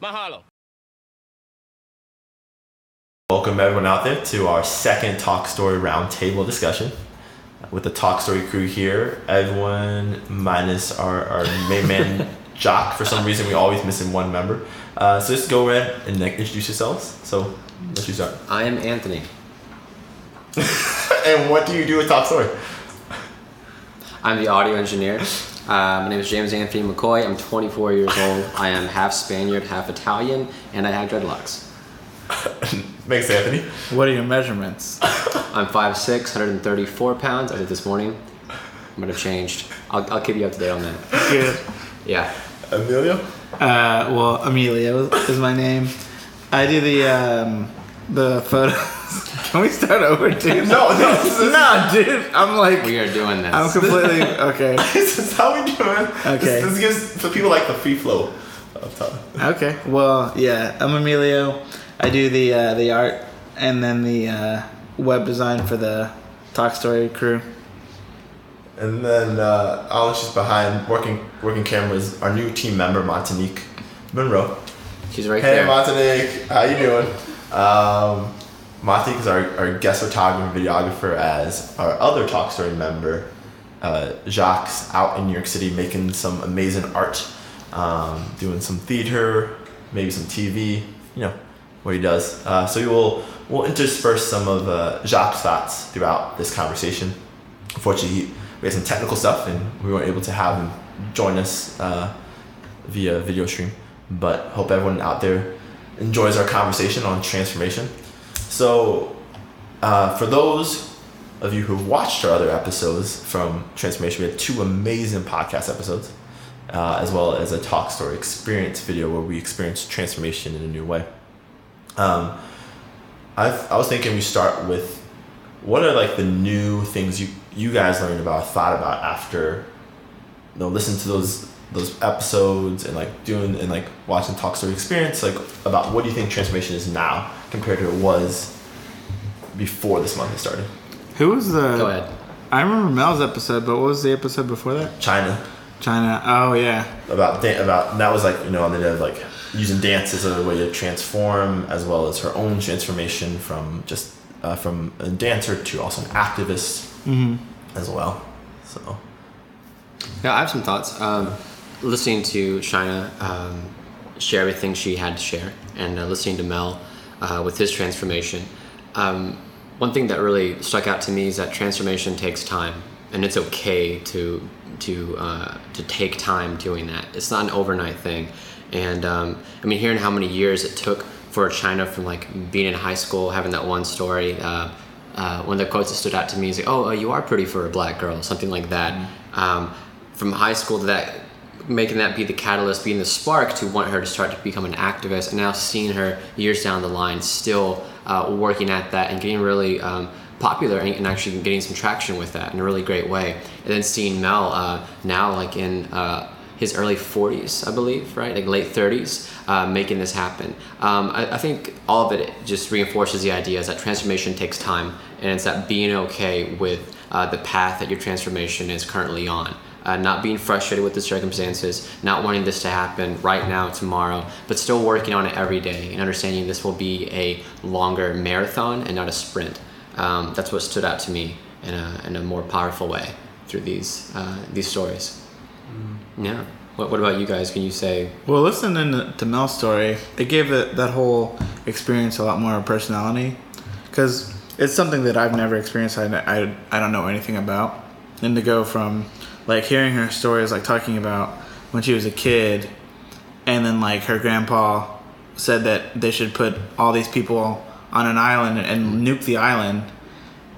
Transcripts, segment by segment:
Mahalo. Welcome everyone out there to our second Talk Story Roundtable discussion with the Talk Story crew here. Everyone minus our, our main man Jacques. For some reason, we always miss missing one member. Uh, so just go ahead and like, introduce yourselves. So let's you start. I am Anthony. and what do you do with Talk Story? I'm the audio engineer. Uh, my name is James Anthony McCoy. I'm 24 years old. I am half Spaniard, half Italian, and I have dreadlocks. Thanks, Anthony. What are your measurements? I'm 5'6", 134 pounds. I did this morning. Might have changed. I'll, I'll keep you up to date on that. Good. Yeah. Emilio? Uh, well, Emilio is my name. I do the um, the photos. Can we start over, dude? No, no. This is, no, dude. I'm like, We are doing this. I'm completely okay. this is how we do it. Okay. This, this gives for people like the free flow of time. Okay. Well, yeah, I'm Emilio. I do the uh, the art and then the uh, web design for the Talk Story crew. And then uh, Alec is behind working working cameras. Our new team member Montinique Monroe. She's right here. Hey there. Montinique, how you doing? Um, Montinique is our, our guest photographer and videographer as our other Talk Story member. Uh, Jacques out in New York City making some amazing art, um, doing some theater, maybe some TV. You know what he does. Uh, so we will we'll intersperse some of uh, Jacques' thoughts throughout this conversation. Unfortunately, he, we had some technical stuff and we weren't able to have him join us uh, via video stream. But hope everyone out there enjoys our conversation on transformation. So, uh, for those of you who've watched our other episodes from Transformation, we had two amazing podcast episodes, uh, as well as a talk story experience video where we experienced transformation in a new way. Um, I I was thinking we start with what are like the new things you you guys learned about, thought about after you know listening to those those episodes and like doing and like watching talk story experience like about what do you think transformation is now compared to it was before this month started Who was the? Go ahead. I remember Mel's episode, but what was the episode before that? china China. Oh yeah. about dan- about that was like you know on the day of like using dance as a way to transform as well as her own transformation from just uh, from a dancer to also an activist as well so Yeah, I have some thoughts. Um, listening to Shina um, share everything she had to share, and uh, listening to Mel uh, with his transformation. Um, one thing that really stuck out to me is that transformation takes time, and it's okay to to uh, to take time doing that. It's not an overnight thing, and um, I mean, hearing how many years it took for China from like being in high school, having that one story. Uh, uh, one of the quotes that stood out to me is like, "Oh, uh, you are pretty for a black girl," something like that. Um, from high school to that, making that be the catalyst, being the spark to want her to start to become an activist, and now seeing her years down the line still uh, working at that and getting really um, popular and, and actually getting some traction with that in a really great way. And then seeing Mel uh, now like in uh, his early 40s, I believe, right? Like late 30s, uh, making this happen. Um, I, I think all of it just reinforces the idea is that transformation takes time, and it's that being okay with uh, the path that your transformation is currently on. Uh, not being frustrated with the circumstances, not wanting this to happen right now, tomorrow, but still working on it every day and understanding this will be a longer marathon and not a sprint. Um, that's what stood out to me in a, in a more powerful way through these uh, these stories. Yeah. What, what about you guys? Can you say? Well, listening to- to Mel's story, it gave it, that whole experience a lot more personality, because it's something that I've never experienced. I, I, I don't know anything about, and to go from like hearing her stories, like talking about when she was a kid, and then like her grandpa said that they should put all these people on an island and nuke the island,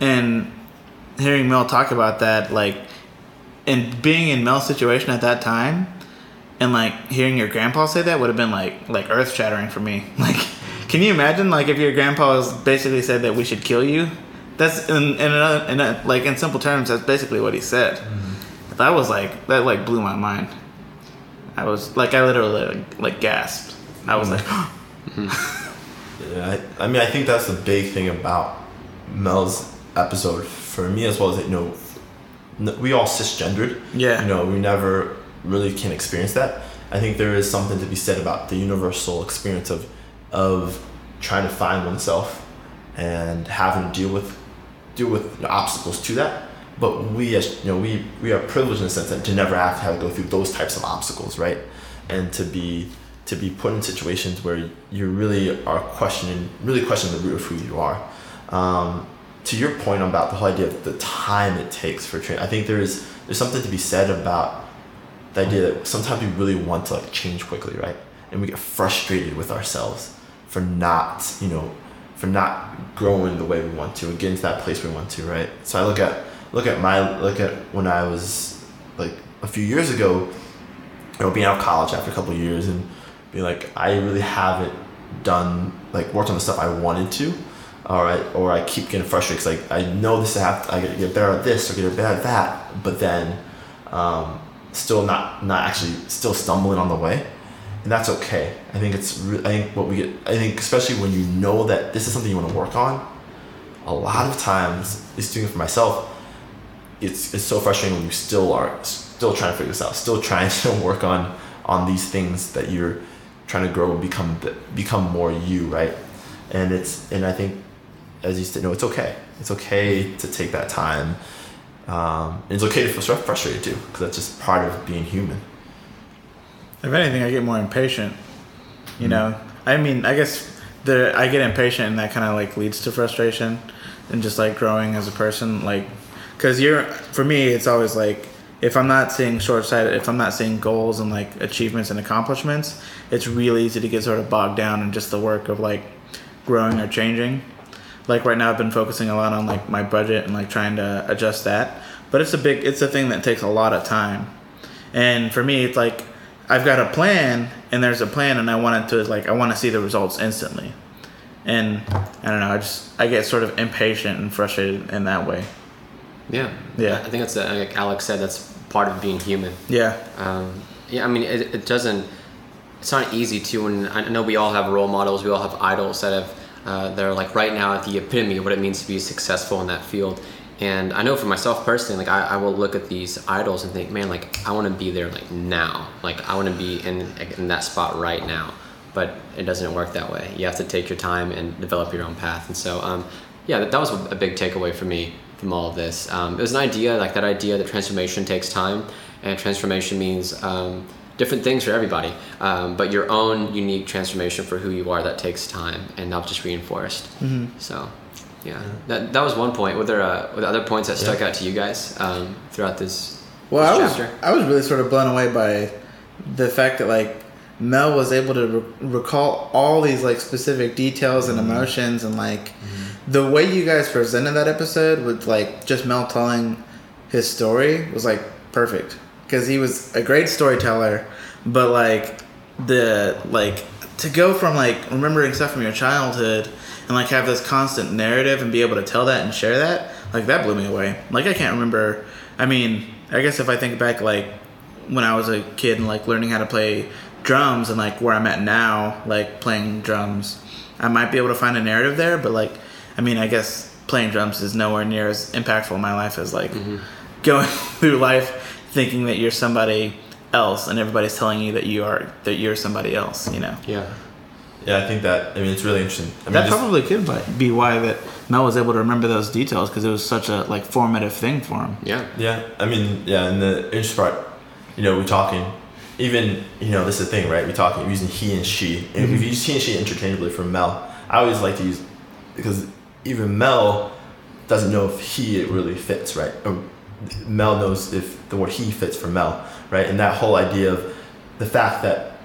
and hearing Mel talk about that, like, and being in Mel's situation at that time and like hearing your grandpa say that would have been like like earth shattering for me. Like can you imagine like if your grandpa was basically said that we should kill you? That's in in, another, in a, like in simple terms that's basically what he said mm-hmm. That was like that like blew my mind i was like i literally like, like gasped i was like mm-hmm. Yeah, I, I mean, I think that's the big thing about Mel's episode for me as well as you know, we all cisgendered. Yeah. You know, we never really can experience that. I think there is something to be said about the universal experience of of trying to find oneself and having to deal with deal with obstacles to that. But we as you know, we we are privileged in the sense that to never have to have to go through those types of obstacles, right? And to be to be put in situations where you really are questioning, really questioning the root of who you are. Um, to your point about the whole idea of the time it takes for training, I think there is there's something to be said about the idea that sometimes we really want to like change quickly, right? And we get frustrated with ourselves for not, you know, for not growing the way we want to and getting to that place we want to, right? So I look at look at my look at when I was like a few years ago, you know, being out of college after a couple of years and being like, I really haven't done like worked on the stuff I wanted to, all right, or I keep getting frustrated because like I know this I have to, I get better at this or get better at that, but then um, still not not actually still stumbling on the way. And that's okay. I think it's re- i think what we get i think especially when you know that this is something you want to work on a lot of times least doing it for myself it's it's so frustrating when you still are still trying to figure this out still trying to work on on these things that you're trying to grow and become become more you right and it's and i think as you said no it's okay it's okay to take that time um, and it's okay to feel frustrated too, because that's just part of being human. If anything, I get more impatient. You mm know, I mean, I guess the I get impatient, and that kind of like leads to frustration, and just like growing as a person. Like, because you're for me, it's always like if I'm not seeing short sighted, if I'm not seeing goals and like achievements and accomplishments, it's really easy to get sort of bogged down in just the work of like growing or changing like right now I've been focusing a lot on like my budget and like trying to adjust that. But it's a big it's a thing that takes a lot of time. And for me it's like I've got a plan and there's a plan and I want it to like I want to see the results instantly. And I don't know, I just I get sort of impatient and frustrated in that way. Yeah. Yeah. I think that's a, like Alec said that's part of being human. Yeah. Um, yeah, I mean it, it doesn't it's not easy to and I know we all have role models, we all have idols that have uh, they're like right now at the epitome of what it means to be successful in that field. And I know for myself personally, like I, I will look at these idols and think, man, like I want to be there like now. Like I want to be in in that spot right now. But it doesn't work that way. You have to take your time and develop your own path. And so, um, yeah, that, that was a big takeaway for me from all of this. Um, it was an idea, like that idea that transformation takes time, and transformation means um, different things for everybody, um, but your own unique transformation for who you are that takes time and not just reinforced. Mm-hmm. So, yeah, that, that was one point. Were there, uh, were there other points that stuck out to you guys um, throughout this? Well, this I was chapter? I was really sort of blown away by the fact that like Mel was able to re- recall all these like specific details and mm-hmm. emotions and like mm-hmm. the way you guys presented that episode with like just Mel telling his story was like perfect because he was a great storyteller, but like the like to go from like remembering stuff from your childhood and like have this constant narrative and be able to tell that and share that like that blew me away like i can't remember i mean i guess if i think back like when i was a kid and like learning how to play drums and like where i'm at now like playing drums. I might be able to find a narrative there but like i mean i guess playing drums is nowhere near as impactful in my life as like mm-hmm. going through life thinking that you're somebody else and everybody's telling you that you are that you're somebody else you know? Yeah. Yeah i think that i mean it's really interesting. I mean, that probably could be why that mel was able to remember those details because it was such a like formative thing for him. Yeah. Yeah i mean yeah and the interesting part you know we're talking even you know this is the thing right we're talking we're using he and she and mm-hmm. we use he and she interchangeably for mel i always like to use because even mel doesn't know if he really fits right or Mel knows if the word he fits for Mel, right? And that whole idea of the fact that,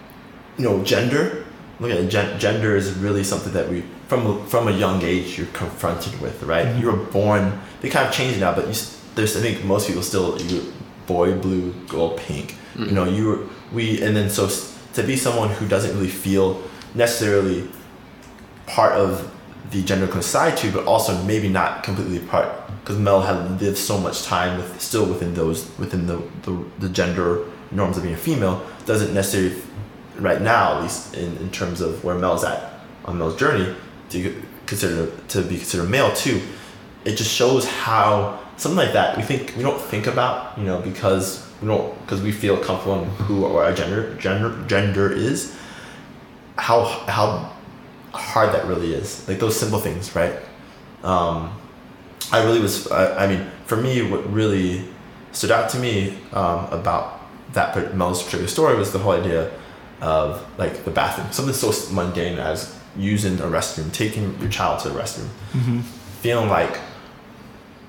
you know, gender, look at it, gen- gender is really something that we, from, from a young age, you're confronted with, right? Mm-hmm. You were born, they kind of changed now, but you, there's, I think most people still, you boy blue, girl pink. Mm-hmm. You know, you were, we, and then so to be someone who doesn't really feel necessarily part of the gender to, but also maybe not completely part because Mel had lived so much time with still within those within the, the, the gender norms of being a female doesn't necessarily right now at least in, in terms of where Mel's at on Mel's journey to consider to be considered male too. It just shows how something like that we think we don't think about you know because we don't because we feel comfortable in who our gender gender gender is. How how hard that really is. Like those simple things, right? Um, I really was. I, I mean, for me, what really stood out to me um, about that Mel's particular story was the whole idea of like the bathroom, something so mundane as using a restroom, taking your child to the restroom, feeling like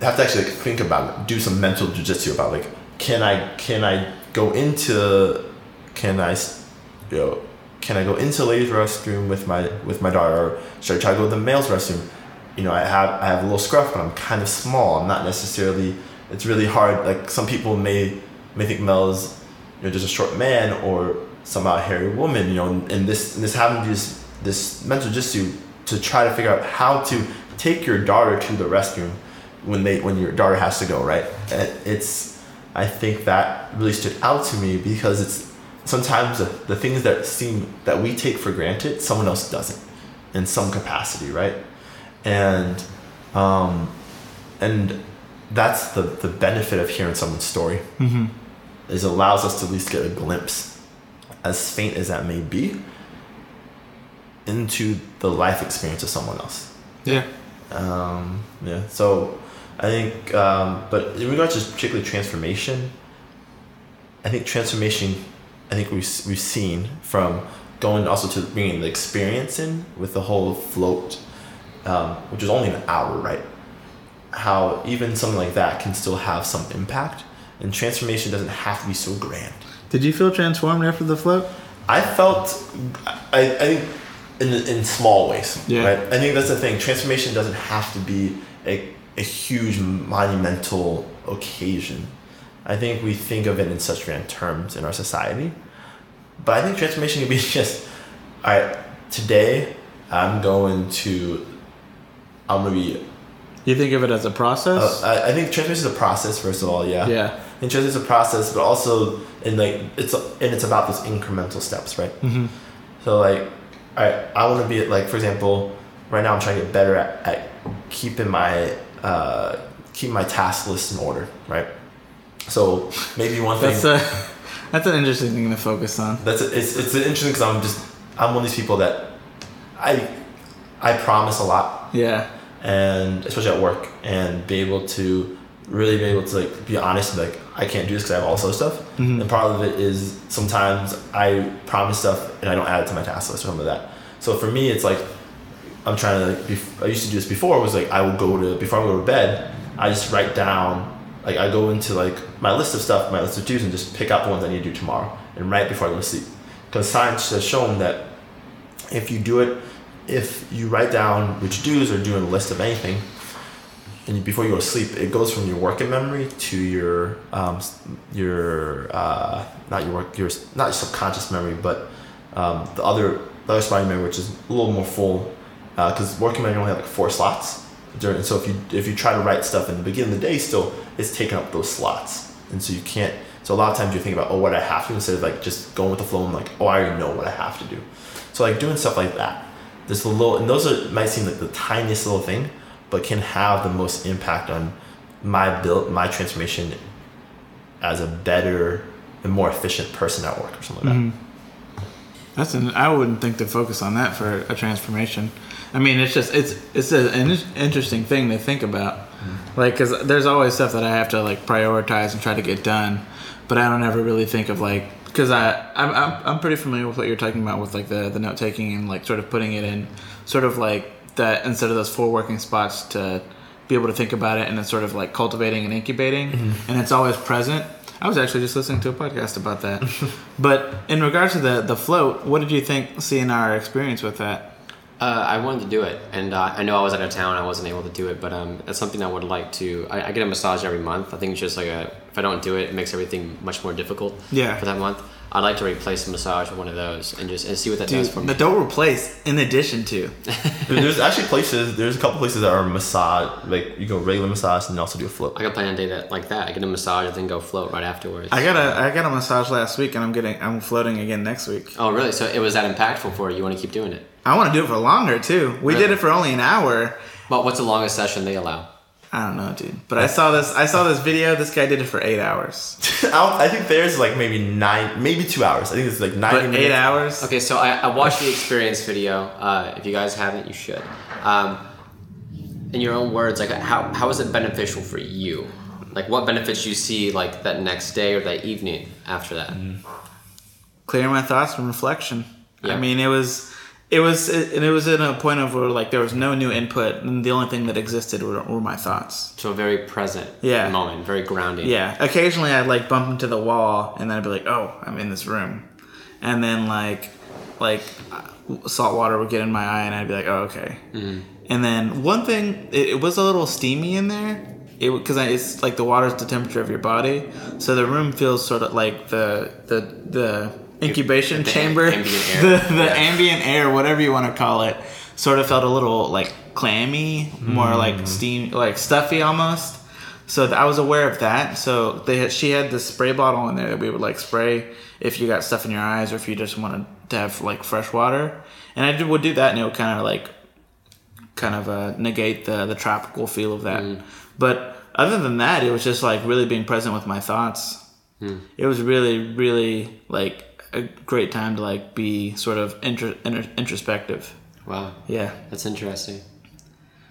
have to actually like, think about it, do some mental jujitsu about like can I can I go into can I you know can I go into ladies restroom with my with my daughter? Or should I try to go to the male's restroom? You know I have I have a little scruff but I'm kind of small. I'm not necessarily it's really hard. Like some people may may think males you know just a short man or somehow a hairy woman you know and this and this having this this mental jujitsu to to try to figure out how to take your daughter to the restroom when they when your daughter has to go right? It's i think that really stood out to me because it's sometimes the, the things that seem that we take for granted someone else doesn't in some capacity right and um and that's the the benefit of hearing someone's story Mm-hmm. is it allows us to at least get a glimpse as faint as that may be into the life experience of someone else Yeah. um, yeah. So I think, um, but in regards to particularly transformation, I think transformation, I think we've, we've seen from going also to bringing the experience in with the whole float, um, which is only an hour, right? How even something like that can still have some impact, and transformation doesn't have to be so grand. Did you feel transformed after the float? I felt, I, I think, in, in small ways. Yeah. Right. I think that's the thing. Transformation doesn't have to be a, a huge monumental occasion. I think we think of it in such grand terms in our society, but I think transformation can be just, all right. Today, I'm going to, I'm gonna be. You think of it as a process? Uh, I, I think transformation is a process. First of all, yeah. yeah. And transformation is a process, but also in like it's and it's about those incremental steps, right? Mm-hmm. So like, I I want to be like for example, right now I'm trying to get better at, at keeping my uh keep my task list in order, right? So maybe one thing That's a that's an interesting thing to focus on. that's it's it's interesting because I'm just I'm one of these people that I I promise a lot Yeah. and especially at work and be able to really be able to like be honest and like I can't do this because I have all this other stuff Mhm. and part of it is sometimes I promise stuff and I don't add it to my task list or something like that so for me it's like I'm trying to like I used to do this before was like I would go to before I go to bed I just write down like I go into like my list of stuff my list of do's and just pick out the ones I need to do tomorrow and right before I go to sleep. Because science has shown that if you do it if you write down which do's or doing a list of anything and before you go to sleep it goes from your working memory to your um, your uh, not your work your not your subconscious memory but um, the other the other your memory which is a little more full Uh, because working memory only have like four slots during so if you if you try to write stuff in the beginning of the day still it's taking up those slots. And so you can't so a lot of times you think about oh what I have to do, instead of like just going with the flow and like oh I already know what I have to do. So like doing stuff like that there's a little and those are might seem like the tiniest little thing but can have the most impact on my build my transformation as a better and more efficient person at work or something like that. Mm-hmm. That's an, I wouldn't think to focus on that for a transformation. I mean, it's just it's it's an interesting thing to think about, like because there's always stuff that I have to like prioritize and try to get done, but I don't ever really think of like because I I'm, I'm I'm pretty familiar with what you're talking about with like the the note taking and like sort of putting it in sort of like that instead of those four working spots to be able to think about it and then sort of like cultivating and incubating mm-hmm. and it's always present. I was actually just listening to a podcast about that. but in regards to the the float, what did you think seeing our experience with that? Uh, I wanted to do it, and uh, I know I was out of town. I wasn't able to do it, but um, that's something I would like to. I, I get a massage every month. I think it's just like a. If I don't do it, it makes everything much more difficult. Yeah. For that month, I'd like to replace a massage with one of those and just and see what that does for me. But don't replace in addition to. There- there's actually places there's a couple places that are massage like you go regular massage and also do a float. I could plan a day that like that. I get a massage and then go float right afterwards. I got a I got a massage last week and I'm getting I'm floating again next week. oh, really? So it was that impactful for you? You want to keep doing it? I want to do it for longer too. We did it for only an hour. But what's the longest session they allow? I don't know, dude. But I saw this. I saw this video. This guy did it for eight hours. I, I think theirs is like maybe nine, maybe two hours. I think it's like ninety But minutes. eight hours. Okay, so I, I watched the experience video. Uh, if you guys haven't, you should. Um, in your own words, like how how is it beneficial for you? Like what benefits you see like that next day or that evening after that? Clearing my thoughts from reflection. I mean, it was. It was, and it was in a point of where like there was no new input, and the only thing that existed were, were my thoughts. So a very present Yeah. moment, very grounding. Yeah. Occasionally, I'd like bump into the wall, and then I'd be like, "Oh, I'm in this room," and then like, like uh, salt water would get in my eye, and I'd be like, "Oh, okay." And then one thing, it, it was a little steamy in there. It because it's like the water's the temperature of your body, so the room feels sort of like the the the incubation The chamber, ambient air. the the ambient air, whatever you want to call it, sort of felt a little like clammy, more mm. like steam, like stuffy almost. So th- I was aware of that. So they had, she had this spray bottle in there that we would like spray if you got stuff in your eyes or if you just wanted to have like fresh water. And I did, would do that and it would kind of like kind of uh, negate the the tropical feel of that. Mm. But other than that, it was just like really being present with my thoughts. Hmm. It was really really like a great time to like be sort of intro, inter, introspective. Wow. Yeah. That's interesting.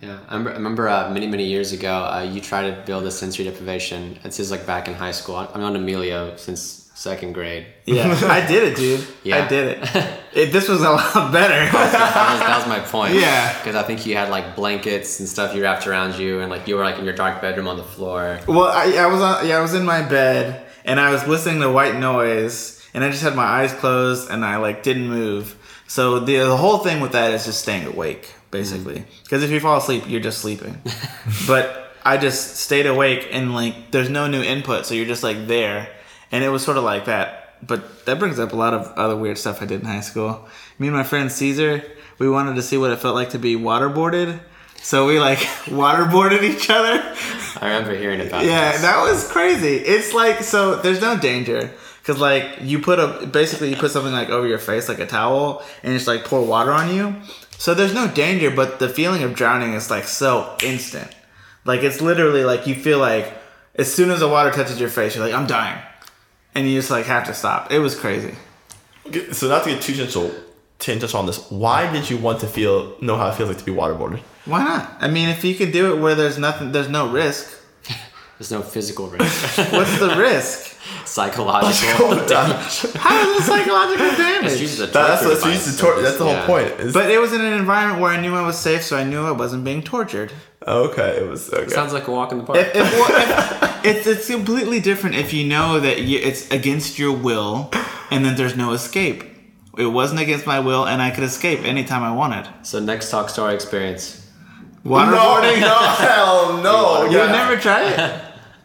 Yeah, I remember, I remember uh, many, many years ago, uh, you tried to build a sensory deprivation. This is like back in high school. I'm on Emilio since second grade. Yeah, I did it, dude. Yeah. I did it. it. This was a lot better. That was, that was my point. Yeah. Because I think you had like blankets and stuff you wrapped around you, and like you were like in your dark bedroom on the floor. Well, I, I was on, yeah, I was in my bed and I was listening to white noise, and I just had my eyes closed and I like didn't move. So the the whole thing with that is just staying awake, basically. Mm-hmm. Because if you fall asleep, you're just sleeping. but I just stayed awake and like there's no new input, so you're just like there, and it was sort of like that. But that brings up a lot of other weird stuff I did in high school. Me and my friend Caesar, we wanted to see what it felt like to be waterboarded. So we like waterboarded each other. I remember hearing about Yeah, this. that was crazy. It's like so there's no danger because like you put a basically you put something like over your face like a towel and just like pour water on you. So there's no danger, but the feeling of drowning is like so instant. Like it's literally like you feel like as soon as the water touches your face, you're like I'm dying, and you just like have to stop. It was crazy. So not to get too gentle, tangential on this, why did you want to feel know how it feels like to be waterboarded? Why not? I mean, if you can do it where there's nothing, there's no risk. There's no physical risk. What's the risk? Psychological. That's How is it psychological damage? It's used as a that's torture what used to tor- That's the whole Yeah. point. is- But it was in an environment where I knew I was safe, so I knew I wasn't being tortured. okay, it was okay. Sounds like a walk in the park. If, if, well, if- it's it's completely different if you know that you, it's against your will, and then there's no escape. It wasn't against my will, and I could escape anytime I wanted. so next talk story experience. Waterboarding? no, no, hell no. You yeah. never tried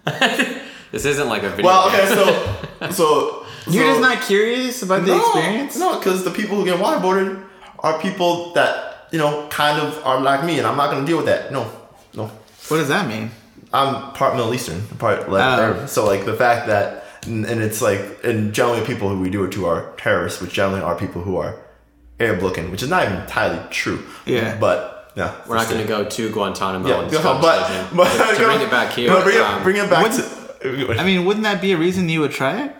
it? This isn't like a video. Well, okay, so so You're so- just not curious about the no, experience? No, because the people who get waterboarded are people that you know kind of are like me, and I'm not gonna deal with that. No, no. What does that mean? I'm part Middle Eastern, part like Oh. So like the fact that and, and it's like and generally people who we do it to are terrorists, which generally are people who are Arab looking, which is not even entirely true. Yeah. But yeah, We're not going to go to Guantanamo Yeah, in this go- but, conversation. but to, to bring it back here. No, bring it, um, bring it back what's- to. I mean, wouldn't that be a reason you would try it?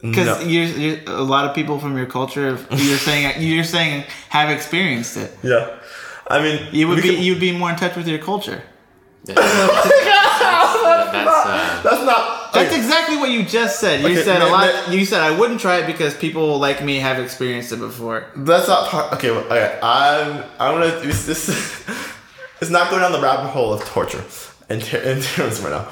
Because No. you're, you're a lot of people from your culture, you're saying you're saying have experienced it. yeah, I mean, You would be could- you would be more in touch with your culture. that's, uh, That's not. That's exactly what you just said. You Okay, said a lot. man. You said I wouldn't try it because people like me have experienced it before. That's not part. Okay, well, okay. I'm. I'm gonna. This. this it's not going down the rabbit hole of torture and, ter- in terms right now,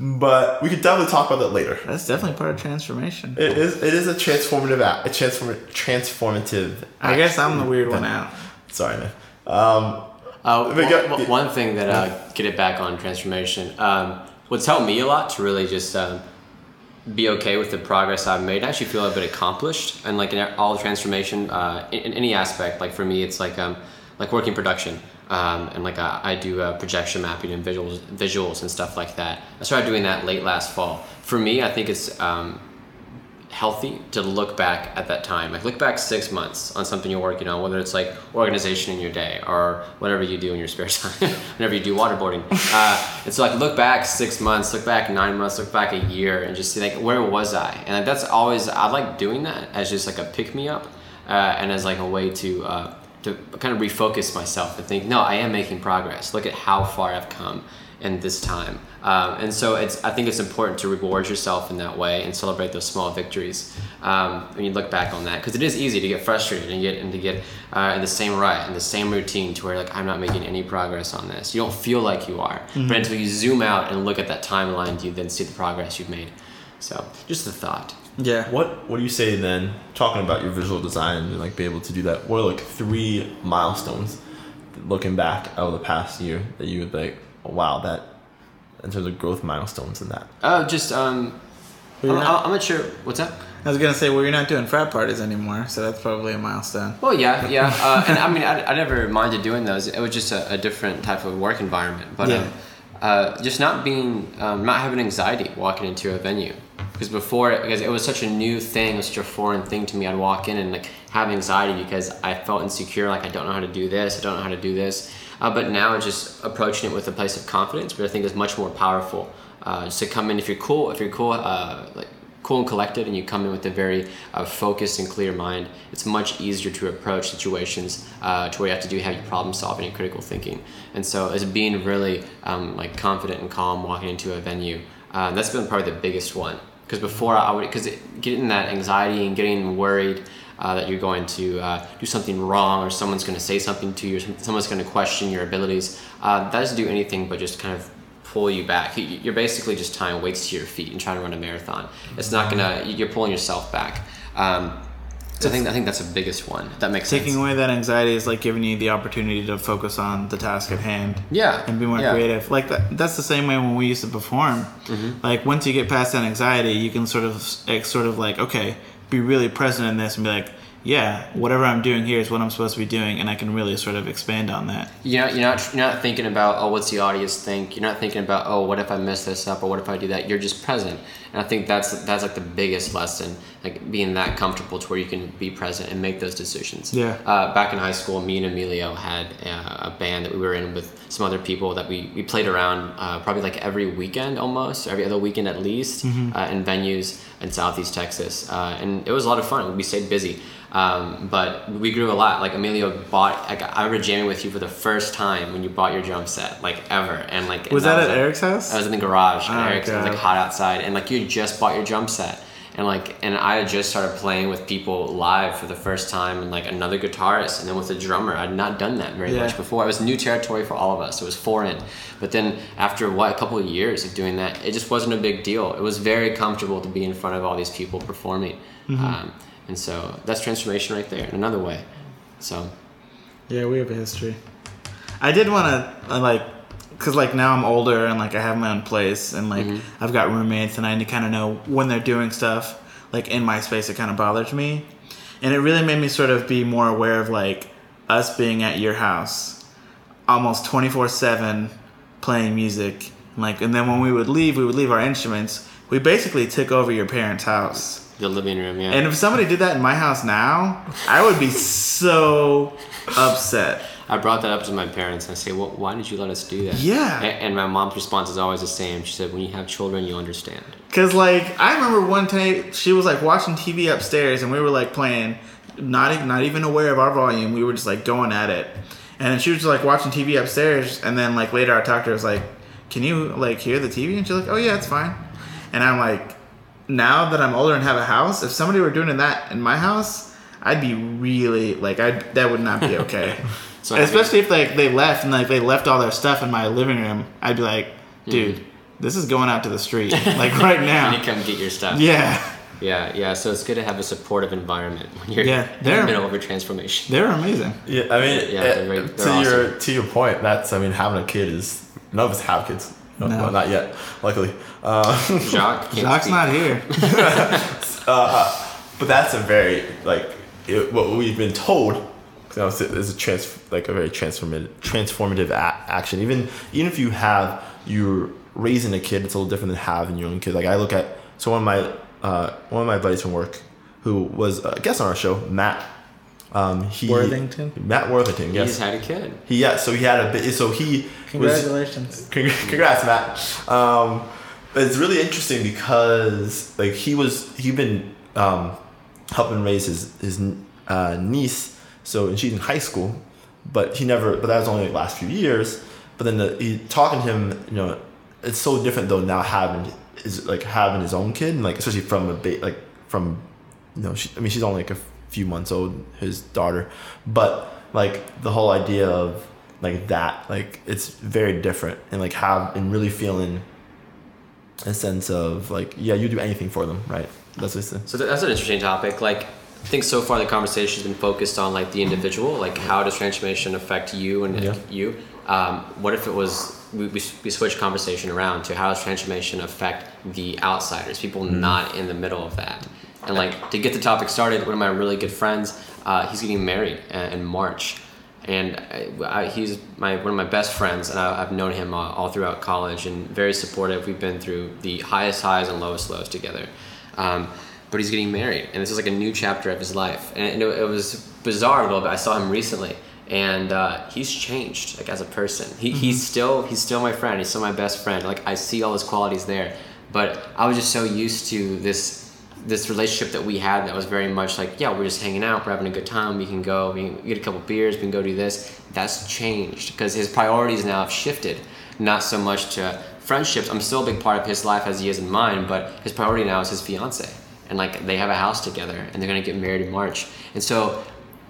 but we could definitely talk about that later. That's definitely part of transformation. It is. It is a transformative. act. A transform. Transformative. I guess I'm the weird one out. Sorry, man. Um. Uh, We one, got- one- one thing that uh, get it back on transformation. Um, what's helped me a lot to really just um, be okay with the progress I've made. I actually feel a bit accomplished, and like in all transformation, uh, in, in any aspect. Like for me, it's like um, like working production, um, and like I, do uh, projection mapping and visuals, visuals and stuff like that. I started doing that late last fall. For me, I think it's um, healthy to look back at that time. Like look back six months on something you're working on, whether it's like organization in your day or whatever you do in your spare time, whenever you do waterboarding. Uh, and so like look back six months, look back nine months, look back a year, and just see like where was I? And that's always I like doing that as just like a pick me up, uh, and as like a way to. To kind of refocus myself and think, no, I am making progress. Look at how far I've come in this time. Um, and so it's, I think it's important to reward yourself in that way and celebrate those small victories um, when you look back on that. Because it is easy to get frustrated and get and to get uh, in the same rut, and the same routine to where like I'm not making any progress on this. You don't feel like you are. Mm-hmm. But until you zoom out and look at that timeline, you then see the progress you've made. So just the thought. Yeah. What What do you say then? Talking about your visual design and like be able to do that. What are like three milestones, looking back over the past year that you would like? Oh, wow, that in terms of growth milestones in that. Oh, just um, I'm, Well, not- I'm not sure. What's that? I was gonna say, well, you're not doing frat parties anymore, so that's probably a milestone. Well, yeah, yeah, uh, and I mean, I, I never minded doing those. It was just a, a different type of work environment, but Yeah. um, uh, just not being, um, not having anxiety walking into a venue. Because before, because it was such a new thing, it was such a foreign thing to me. I'd walk in and like have anxiety because I felt insecure, like I don't know how to do this, I don't know how to do this. Uh, but now, just approaching it with a place of confidence, which I think is much more powerful. Uh, just to come in, if you're cool, if you're cool, uh, like cool and collected and you come in with a very uh, focused and clear mind, it's much easier to approach situations uh, to where you have to do heavy problem solving and critical thinking. And so, as being really um, like confident and calm walking into a venue, uh, that's been probably the biggest one. Because before I would, because getting that anxiety and getting worried uh, that you're going to uh, do something wrong or someone's going to say something to you, or someone's going to question your abilities, uh, that doesn't do anything but just kind of pull you back. You- You're basically just tying weights to your feet and trying to run a marathon. It's not gonna. You're pulling yourself back. Um, so I think I think that's the biggest one. That makes Taking sense. away that anxiety is like giving you the opportunity to focus on the task at hand. Yeah, And be more yeah. creative. Like that, that's the same way when we used to perform. Mm-hmm. Like once you get past that anxiety, you can sort of, sort of like, okay, be really present in this and be like, yeah, whatever I'm doing here is what I'm supposed to be doing, and I can really sort of expand on that. You're not, you're not you're not thinking about oh what's the audience think. You're not thinking about oh what if I mess this up or what if I do that. You're just present, and I think that's that's like the biggest lesson, like being that comfortable to where you can be present and make those decisions. Yeah. Uh, back in high school, me and Emilio had uh, a band that we were in with some other people that we, we played around uh, probably like every weekend almost, every other weekend at least, Mm-hmm. uh, in venues in Southeast Texas, uh, and it was a lot of fun. We stayed busy. Um, but we grew a lot. Like Emilio bought, like I remember jamming with you for the first time when you bought your drum set, like ever, and like Was and that, at like- Eric's house? I was in the garage Oh, Eric's. It was like hot outside, and like you just bought your drum set, and like and I had just started playing with people live for the first time, and like another guitarist, and then with a drummer. I'd not done that very Yeah. much before. It was new territory for all of us. It was foreign, but then after what a couple of years of doing that, it just wasn't a big deal. It was very comfortable to be in front of all these people performing, Mm-hmm. um, and so that's transformation right there in another way. So Yeah, we have a history. I did want to like, cause like now I'm older and like I have my own place and like mm-hmm. I've got roommates and I need to kind of know when they're doing stuff like in my space. It kind of bothers me, and it really made me sort of be more aware of like us being at your house, almost twenty four seven, playing music. Like, and then when we would leave, we would leave our instruments. We basically took over your parents' house. the living room, yeah. And if somebody did that in my house now, I would be so upset. I brought that up to my parents and I say, well, why did you let us do that? Yeah. And, my mom's response is always the same. She said, when you have children, you understand. Cause like I remember one time she was like watching TV upstairs and we were like playing, not not even aware of our volume. We were just like going at it, and then she was just like watching TV upstairs. And then like later I talked to her. I was like, "Can you like hear the TV?" And she's like, "Oh yeah, it's fine." And I'm like, now that I'm older and have a house, if somebody were doing that in my house, I'd be really like I that would not be okay. So Especially if like they left and like they left all their stuff in my living room, I'd be like, dude, this is going out to the street like right now. You now. come get your stuff. Yeah, Yeah, yeah. So it's good to have a supportive environment when you're Yeah, in the middle of a transformation. they're amazing. Yeah, I mean, Yeah, uh, they're to they're your awesome. to your point, that's I mean, having a kid is none of us have kids. No, No. well, not yet, luckily. Uh, Jacques, can't Jacques speak. not here. but that's a very like it, what we've been told. You know, is a trans like a very transformative transformative a- action. Even even if you have you're raising a kid, it's a little different than having your own kid. Like I look at so one of my uh, one of my buddies from work, who was a guest on our show, Matt. Um, he Worthington? Matt Worthington. Yes, He's had a kid. He yeah. So he had a bit. So he was Congratulations. Congr- Congrats, Matt. Um, it's really interesting because like he was he'd been um, helping raise his his uh, niece, so and she's in high school, but he never. But that was only the last few years. But then the, he talking to him, you know, it's so different though now having is like having his own kid, and like especially from a ba- like from you know, she, I mean, she's only like a few months old, his daughter, but like the whole idea of like that, like it's very different, and like have and really feeling a sense of like, yeah, you do anything for them, right? That's what it's So that's an interesting topic. Like, I think so far the conversation has been focused on like the individual, like how does transformation affect you and Yeah. you. Um, what if it was we, we, we switch conversation around to how does transformation affect the outsiders, people not in the middle of that. And like to get the topic started, one of my really good friends, uh, he's getting married uh, in March, and I, I, he's my one of my best friends, and I, I've known him uh, all throughout college, and very supportive. We've been through the highest highs and lowest lows together. Um, but he's getting married, and this is like a new chapter of his life, and it, it was bizarre a little bit. I saw him recently, and uh, he's changed like as a person. He, He's still he's still my friend. He's still my best friend. Like I see all his qualities there, but I was just so used to this this relationship that we had that was very much like yeah we're just hanging out we're having a good time we can go we can get a couple beers we can go do this that's changed because his priorities now have shifted not so much to friendships i'm still a big part of his life as he is in mine but his priority now is his fiance. And like they have a house together and they're to get married in march. And so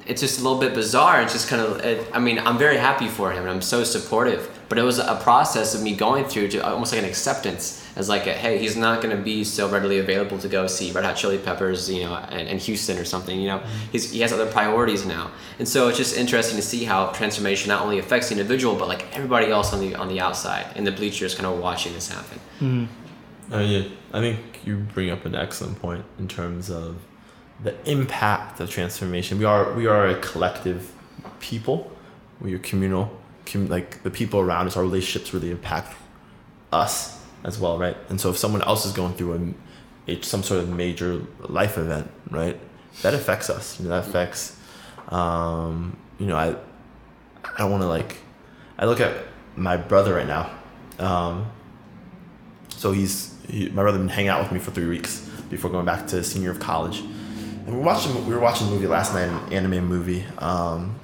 it's just a little bit bizarre. It's just kind of, it, I mean, I'm very happy for him and I'm so supportive. But it was a process of me going through to almost like an acceptance as like, a, hey, he's not going to be so readily available to go see Red Hot Chili Peppers, you know, in, in Houston or something. You know, mm-hmm. he's, he has other priorities now, and so it's just interesting to see how transformation not only affects the individual, but like everybody else on the on the outside in the bleachers, kind of watching this happen. Mm-hmm. Uh, I mean, I think you bring up an excellent point in terms of the impact of transformation. We are we are a collective people. We are communal. Com- like the people around us, our relationships really impact us as well, right? And so if someone else is going through a, a some sort of major life event, right, that affects us. You know, that affects. Um, you know, I I don't want to like. I look at my brother right now. Um, so he's he, my brother been hanging out with me for three weeks before going back to senior of college. And we watching we were watching a movie last night, an anime movie. Um,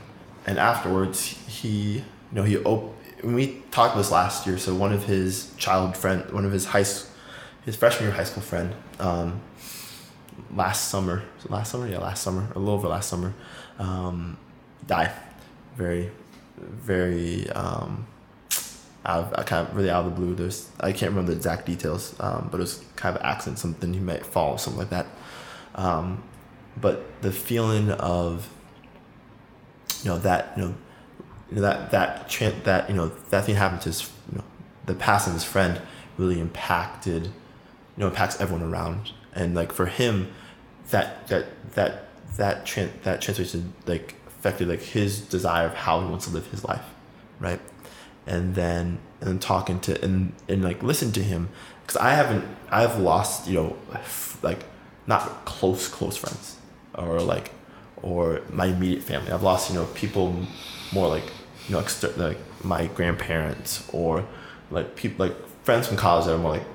and afterwards, he you know he op- we talked this last year. So one of his child friend, one of his high his freshman year high school friend, um, last summer, last summer, yeah, last summer, a little over last summer, um, died. Very, very. Um, out of, uh, kind of really out of the blue. There's I can't remember the exact details, um, but it was kind of accident, something he might fall, something like that. Um, but the feeling of you know that you know, you know that that tran that you know that thing happened to his you know the passing of his friend really impacted you know impacts everyone around. And like for him that that that that tran- that transformation like affected like his desire of how he wants to live his life right? And then and then talking to and and like listen to him because I haven't I've lost you know like not close close friends or like or my immediate family I've lost you know people more like you know exter- like my grandparents or like people like friends from college that are more like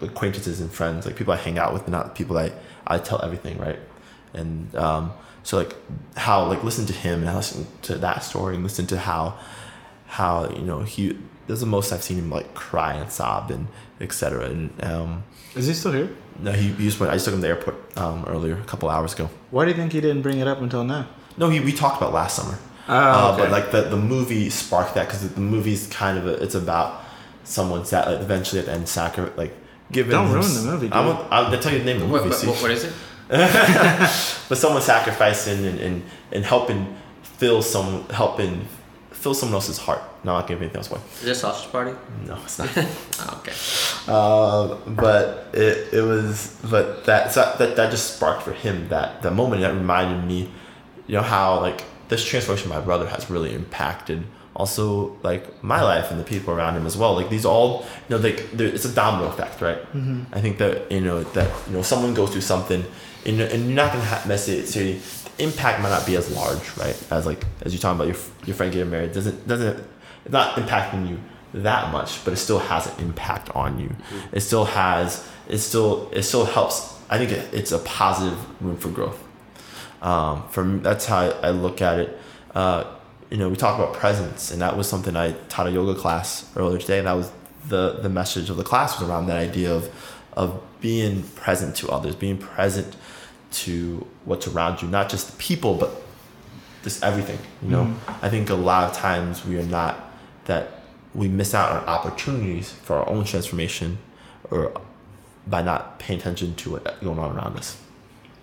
acquaintances and friends like people I hang out with not people I I tell everything right and um so like how like listen to him and I listen to that story and listen to how how you know he this is the most I've seen him like cry and sob and etc. And um, Is he still here? No, he, he just went. I just took him to the airport um, earlier, a couple hours ago. Why do you think he didn't bring it up until now? No, he we talked about last summer. Oh, uh, okay. but like the the movie sparked that because the movie's kind of a, it's about someone that like, eventually at the end sacrifice like giving. Don't ruin s- the movie, I'm, dude. gonna- I'll tell you the name of the movie. what, what- what is it? but someone sacrificing and, and, and helping fill some helping fill someone else's heart. No, I'm not giving anything else away. Is this sausage party? No, it's not. Oh, okay. Uh, but it, it was but that, so that that just sparked for him that that moment that reminded me you know how like this transformation my brother has really impacted also like my life and the people around him as well. Like these all, you know, like there- it's a domino effect, right? Mm-hmm. I think that you know that you know someone goes through something, and, and you're not gonna have necessarily the impact might not be as large, right? As like as you're talking about your your friend getting married doesn't doesn't it's not impacting you that much, but it still has an impact on you. It still has it still it still helps. I think it, it's a positive room for growth. Um, from that's how I, I look at it. Uh, you know, we talk about presence, and that was something I taught a yoga class earlier today. And that was the the message of the class was around that idea of of being present to others, being present to what's around you, not just the people, but just everything. You know, mm. I think a lot of times we are not that we miss out on opportunities for our own transformation, or by not paying attention to what's going on around us.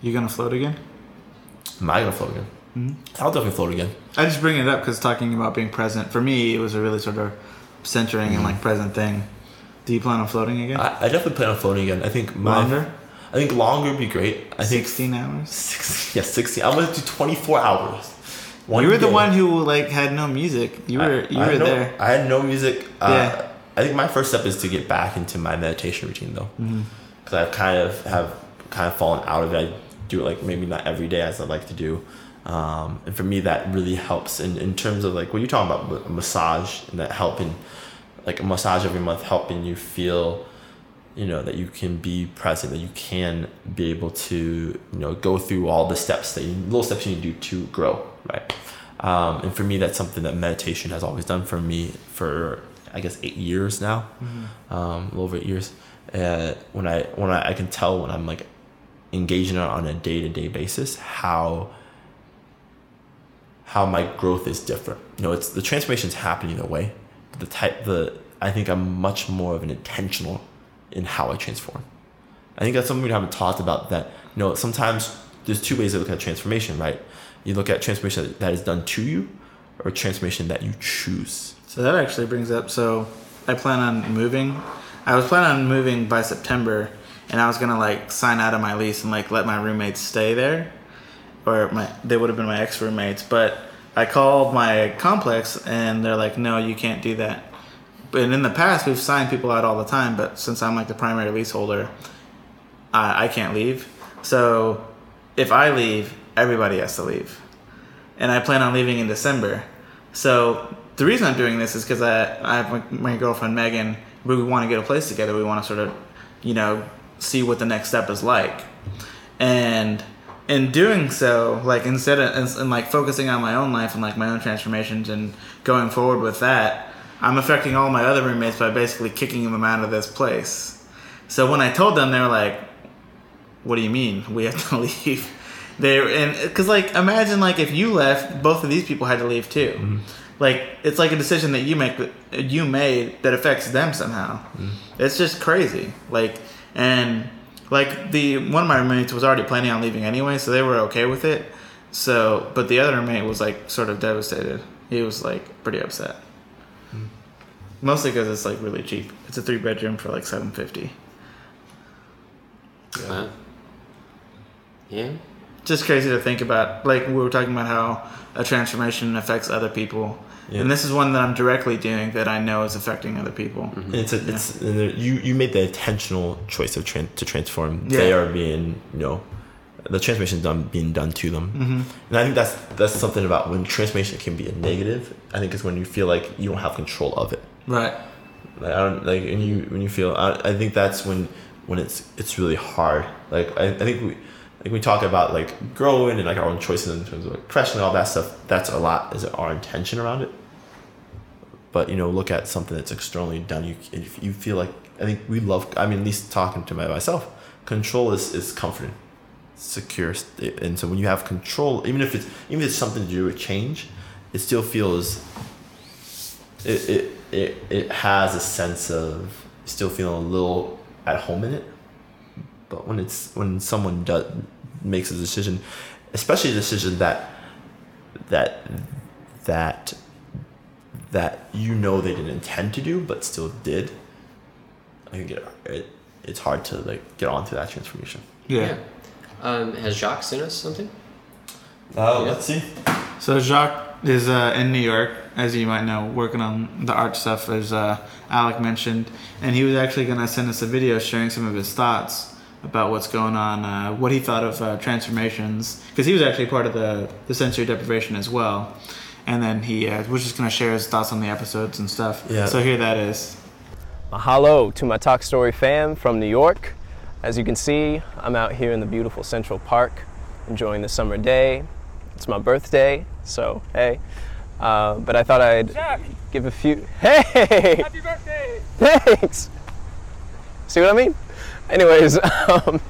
You gonna float again? Am I gonna float again? Mm-hmm. I'll definitely float again. I just bring it up because talking about being present for me, it was a really sort of centering and like mm. present thing. Do you plan on floating again? I, I definitely plan on floating again. I think my, Longer? I think longer would be great. I think Sixteen hours. six, yeah, sixteen. I'm gonna do twenty four hours. One you were the day. one who like had no music. You were I- you I were no- there. I had no music. Uh, Yeah. I think my first step is to get back into my meditation routine though, Mm-hmm. because I've kind of have kind of fallen out of it. I do it like maybe not every day as I'd like to do, um, and for me that really helps in, in terms of like what you're talking about massage and that helping, like a massage every month helping you feel, you know that you can be present, that you can be able to you know go through all the steps that you little steps you need to do to grow, right? Um, and for me, that's something that meditation has always done for me for I guess eight years now, um, a little over eight years. Uh, when I when I, I can tell when I'm like engaging it on a day to day basis how how my growth is different. You know, it's the transformation is happening in a way. But the type the I think I'm much more of an intentional in how I transform. I think that's something we haven't talked about. That you know, sometimes there's two ways to look at transformation, right? You look at transformation that is done to you, or transformation that you choose. So that actually brings up. So I plan on moving. I was planning on moving by September, and I was gonna like sign out of my lease and like let my roommates stay there, or my they would have been my ex roommates. But I called my complex, and they're like, "No, you can't do that." But in the past, we've signed people out all the time. But since I'm like the primary leaseholder, I, I can't leave. So if I leave, everybody has to leave and I plan on leaving in December. So the reason I'm doing this is because I, I have my, my girlfriend Megan. We want to get a place together. We want to sort of, you know, see what the next step is like, and in doing so, like instead of and, and like focusing on my own life and like my own transformations and going forward with that, I'm affecting all my other roommates by basically kicking them out of this place. So when I told them, they were like, "What do you mean we have to leave?" They and because like imagine like if you left, both of these people had to leave too. Mm-hmm. Like it's like a decision that you make that you made that affects them somehow. Mm-hmm. It's just crazy. Like and like the one of my roommates was already planning on leaving anyway, so they were okay with it. So, but the other roommate was like sort of devastated. He was like pretty upset. Mostly because it's like really cheap. It's a three bedroom for like seven fifty. Wow. Yeah. just crazy to think about. Like we were talking about how a transformation affects other people, Yeah. and this is one that I'm directly doing that I know is affecting other people. And it's a, it's and you you made the intentional choice of tran- to transform. Yeah. They are being you know the transformation done being done to them, Mm-hmm. and I think that's that's something about when transformation can be a negative. I think it's when you feel like you don't have control of it. Right. Like I don't like when you when you feel I, I think that's when when it's it's really hard. Like I, I think we like we talk about like growing and like our own choices in terms of like professionally all that stuff. That's a lot is our intention around it. But you know, look at something that's externally done. You if you feel like I think we love. I mean, at least talking to my, myself, control is is comforting, secure, and so when you have control, even if it's even if it's something to do with change, it still feels it, it, it, it has a sense of still feeling a little at home in it. But when it's when someone does makes a decision, especially a decision that that that that you know they didn't intend to do but still did, I think it, it it's hard to like get onto that transformation. Yeah. Um, has Jacques sent us something? Uh, Yeah. Let's see. So Jacques is uh, in New York, as you might know, working on the art stuff, as uh, Alec mentioned, and he was actually going to send us a video sharing some of his thoughts about what's going on, uh, what he thought of uh, transformations, because he was actually part of the, the sensory deprivation as well. And then he uh, was just going to share his thoughts on the episodes and stuff. Yeah. So here that is. Mahalo to my Talk Story fam from New York. As you can see, I'm out here in the beautiful Central Park enjoying the summer day. It's my birthday, so hey. Uh, but I thought I'd give a few. Hey! Happy birthday! Thanks! See what I mean? Anyways, um,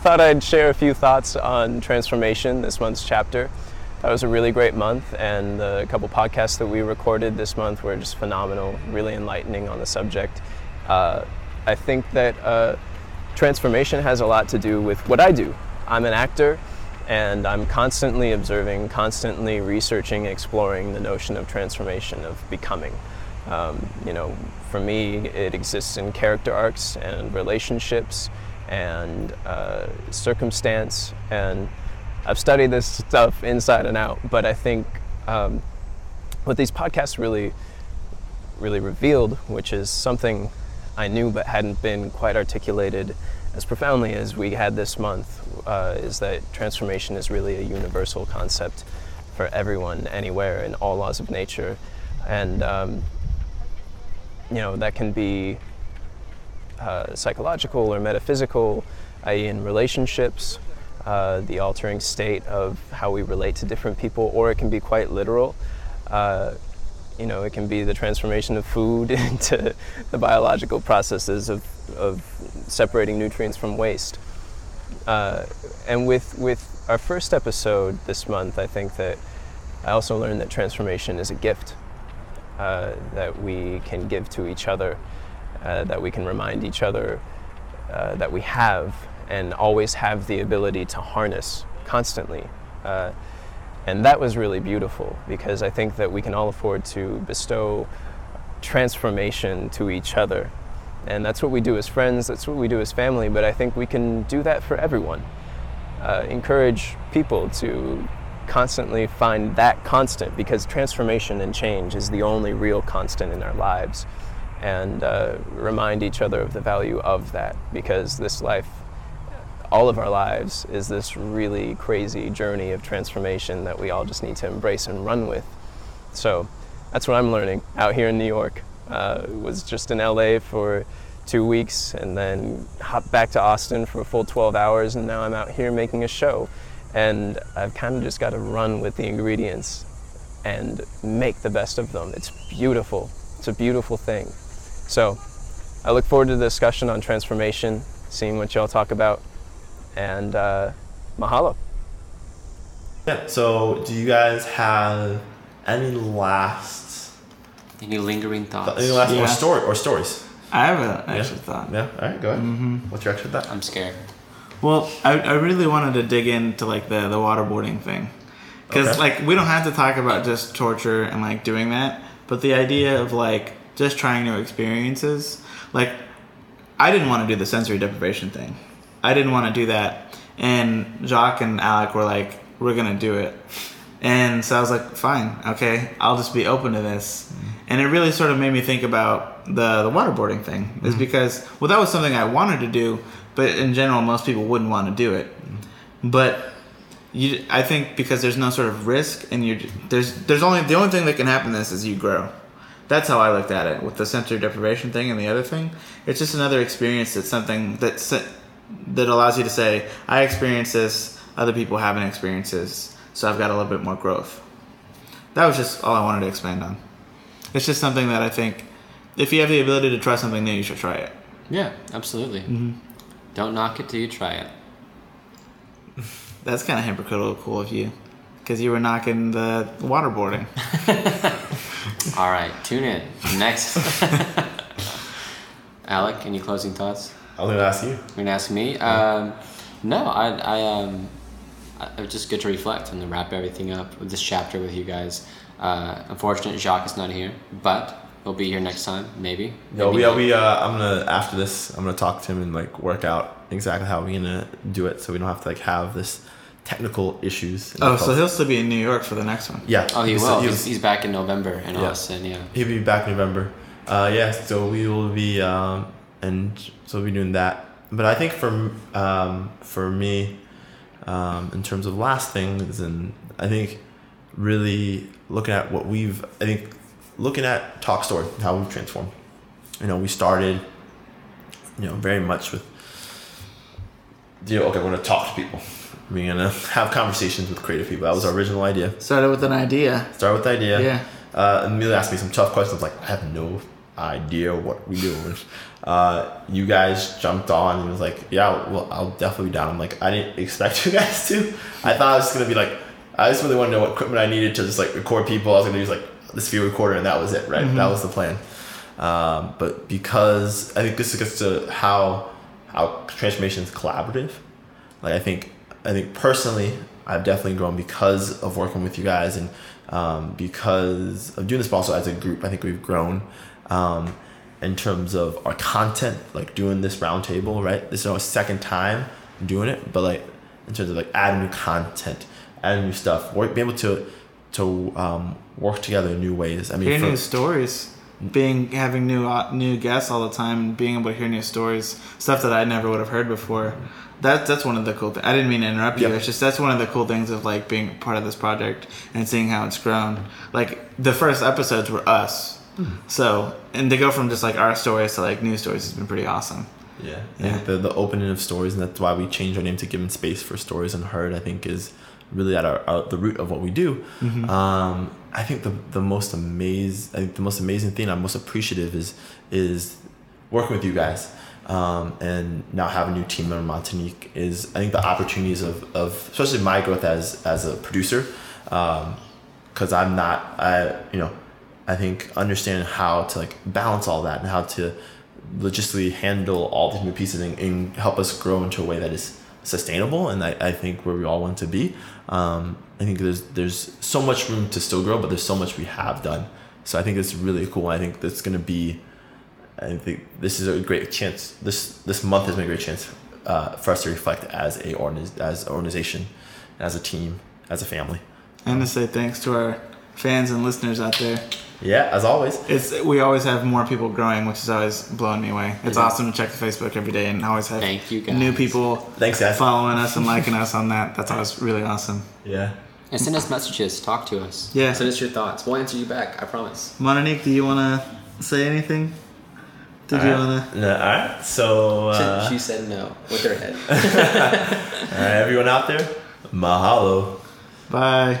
thought I'd share a few thoughts on transformation this month's chapter. That was a really great month, and the couple podcasts that we recorded this month were just phenomenal, really enlightening on the subject. Uh, I think that uh, transformation has a lot to do with what I do. I'm an actor, and I'm constantly observing, constantly researching, exploring the notion of transformation, of becoming. Um, you know, for me, it exists in character arcs and relationships and uh, circumstance and I've studied this stuff inside and out, but I think um, what these podcasts really, really revealed, which is something I knew but hadn't been quite articulated as profoundly as we had this month, uh, is that transformation is really a universal concept for everyone, anywhere, in all laws of nature, and um, you know that can be uh, psychological or metaphysical, i.e., in relationships uh, the altering state of how we relate to different people, or it can be quite literal. Uh, you know, it can be the transformation of food into the biological processes of, of separating nutrients from waste. Uh, and with, with our first episode this month, I think that I also learned that transformation is a gift uh, that we can give to each other, uh, that we can remind each other uh, that we have and always have the ability to harness constantly. And that was really beautiful because I think that we can all afford to bestow transformation to each other. And that's what we do as friends, that's what we do as family, but I think we can do that for everyone. Uh, encourage people to constantly find that constant because transformation and change is the only real constant in our lives. And uh, remind each other of the value of that because this life all of our lives is this really crazy journey of transformation that we all just need to embrace and run with. So that's what I'm learning out here in New York. Uh, was just in LA for two weeks and then hopped back to Austin for a full 12 hours, and now I'm out here making a show. And I've kind of just got to run with the ingredients and make the best of them. It's beautiful. It's a beautiful thing. So I look forward to the discussion on transformation, seeing what y'all talk about and uh, mahalo. Yeah. So, do you guys have any last, Any lingering thoughts? any last Yeah. or story or stories? I have an extra thought. Yeah. All right. Go ahead. Mm-hmm. What's your extra thought? I'm scared. Well, I, I really wanted to dig into like the the waterboarding thing, because Okay. like we don't have to talk about just torture and like doing that, but the idea of like just trying new experiences. Like, I didn't want to do the sensory deprivation thing. I didn't want to do that, and Jacques and Alec were like, "We're gonna do it," and so I was like, "Fine, okay, I'll just be open to this." And it really sort of made me think about the the waterboarding thing, is mm-hmm. because well, that was something I wanted to do, but in general, most people wouldn't want to do it. But you, I think because there's no sort of risk, and you there's there's only the only thing that can happen this is you grow. That's how I looked at it with the sensory deprivation thing and the other thing. It's just another experience. That's something that's that allows you to say, I experienced this, other people haven't experienced this, so I've got a little bit more growth. That was just all I wanted to expand on. It's just something that I think if you have the ability to try something new, you should try it. Yeah, absolutely. Mm-hmm. Don't knock it till you try it. That's kind of hypocritical of you, because you were knocking the waterboarding. All right, tune in. Next. Alec, any closing thoughts? I'm gonna ask you. You're gonna ask me? Um, no, I, I, um, I, just good to reflect and to wrap everything up with this chapter with you guys. Uh, unfortunately, Jacques is not here, but he'll be here next time, maybe. Yeah, Maybe we, not. we, uh, I'm gonna after this, I'm gonna talk to him and like work out exactly how we're gonna do it, so we don't have to like have this technical issues. Oh, so he'll still be in New York for the next one. yeah. Oh, he he's- will. he He's, he's back in November in Yeah. Austin. Yeah. He'll be back in November. Uh, yeah, so we will be, um, and so we'll be doing that. But I think for um, for me, um, in terms of last things, and I think really looking at what we've, I think looking at Talk Story, how we've transformed. You know, we started, you know, very much with, you know, okay, we're gonna talk to people. We're gonna have conversations with creative people. That was our original idea. Started with an idea. Start with the idea. Yeah. Uh, and Emilio asked me some tough questions. Like, I have no idea what we do. Uh, you guys jumped on and was like, yeah, well, I'll definitely be down. I'm like, I didn't expect you guys to. I thought I was gonna be like, I just really wanted to know what equipment I needed to just like record people. I was gonna use like this video recorder, and that was it, right? That was the plan. Um, but because I think this gets to how how transformation is collaborative. Like I think I think personally, I've definitely grown because of working with you guys and um, because of doing this, but also as a group, I think we've grown um, in terms of our content. Like doing this roundtable, right? This is our second time doing it, but like in terms of like adding new content, adding new stuff, work, be able to to um, work together in new ways. I mean, Hearing for- new stories, being having new uh, new guests all the time, and being able to hear new stories, stuff that I never would have heard before. That that's one of the cool things. I didn't mean to interrupt you. Yep. It's just that's one of the cool things of like being part of this project and seeing how it's grown. Like the first episodes were us, so and to go from just like our stories to like new stories has been pretty awesome. Yeah, I Yeah. think the the opening of stories, and that's why we changed our name to Given Space for Stories Unheard. I think is really at our, our the root of what we do. Um, I think the the most amazing, I think the most amazing thing I'm most appreciative is is working with you guys. Um, and now having a new team member Montinique is I think the opportunities of, of especially my growth as as a producer because I'm not I you know I think understanding how to like balance all that and how to logistically handle all these new pieces and, and help us grow into a way that is sustainable and I, I think where we all want to be. Um, I think there's there's so much room to still grow but there's so much we have done. So I think it's really cool. I think that's to be I think this is a great chance. This this month has been a great chance uh, for us to reflect as a as an organization as a team as a family. And to say thanks to our fans and listeners out there. Yeah as always It's we always have more people growing, which is always blowing me away. It's awesome to check the Facebook every day and always have Thank you, guys. new people thanks guys following us and liking us on that. That's always really awesome. yeah And send us messages. Talk to us. Yeah. Send us your thoughts. We'll answer you back. I promise. Monique, do you want to say anything? Did you want to? No, all right. So, uh, she, she said no with her head. all right, everyone out there, mahalo. Bye.